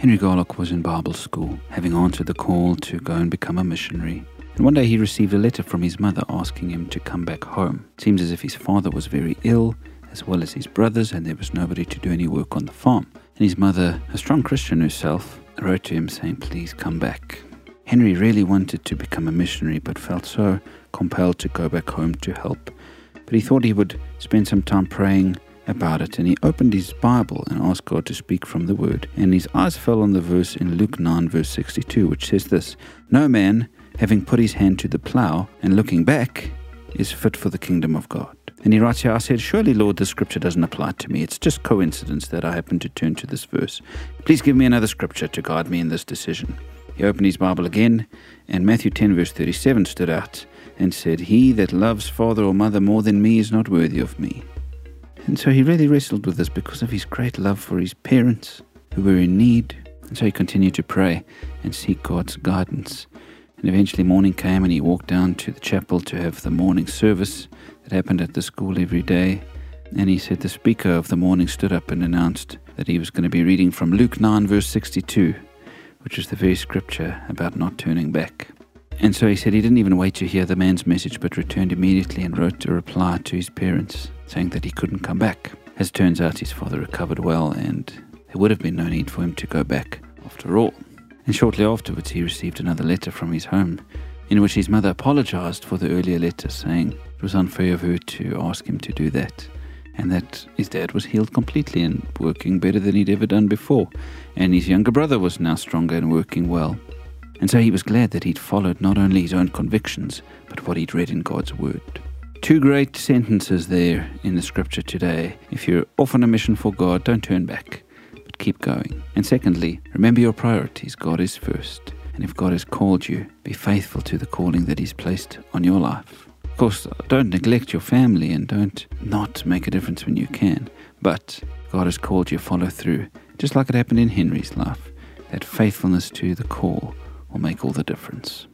Henry Garlock was in Bible school, having answered the call to go and become a missionary. And one day he received a letter from his mother asking him to come back home. It seems as if his father was very ill, as well as his brothers, and there was nobody to do any work on the farm. And his mother, a strong Christian herself, wrote to him saying, Please come back. Henry really wanted to become a missionary, but felt so compelled to go back home to help. But he thought he would spend some time praying about it, and he opened his Bible and asked God to speak from the Word. And his eyes fell on the verse in Luke 9, verse 62, which says this No man, having put his hand to the plough and looking back, is fit for the kingdom of God. And he writes here, I said, Surely, Lord, this scripture doesn't apply to me. It's just coincidence that I happen to turn to this verse. Please give me another scripture to guide me in this decision. He opened his Bible again, and Matthew 10, verse 37 stood out and said, He that loves father or mother more than me is not worthy of me. And so he really wrestled with this because of his great love for his parents who were in need. And so he continued to pray and seek God's guidance. And eventually morning came and he walked down to the chapel to have the morning service that happened at the school every day. And he said the speaker of the morning stood up and announced that he was going to be reading from Luke 9, verse 62, which is the very scripture about not turning back. And so he said he didn't even wait to hear the man's message, but returned immediately and wrote a reply to his parents saying that he couldn't come back. As it turns out, his father recovered well, and there would have been no need for him to go back after all. And shortly afterwards, he received another letter from his home, in which his mother apologized for the earlier letter, saying it was unfair of her to ask him to do that, and that his dad was healed completely and working better than he'd ever done before, and his younger brother was now stronger and working well. And so he was glad that he'd followed not only his own convictions, but what he'd read in God's Word. Two great sentences there in the scripture today. If you're off on a mission for God, don't turn back, but keep going. And secondly, remember your priorities. God is first. And if God has called you, be faithful to the calling that He's placed on your life. Of course, don't neglect your family and don't not make a difference when you can. But God has called you, follow through, just like it happened in Henry's life. That faithfulness to the call will make all the difference.